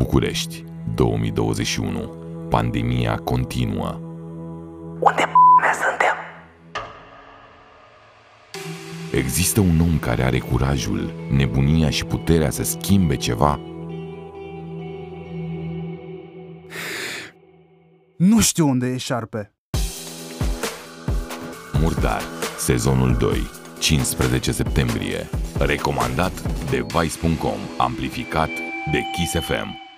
București, 2021. Pandemia continuă. Unde ne suntem? Există un om care are curajul, nebunia și puterea să schimbe ceva? Nu știu unde e șarpe. Murdar, sezonul 2, 15 septembrie. Recomandat de Vice.com, amplificat de Kiss FM.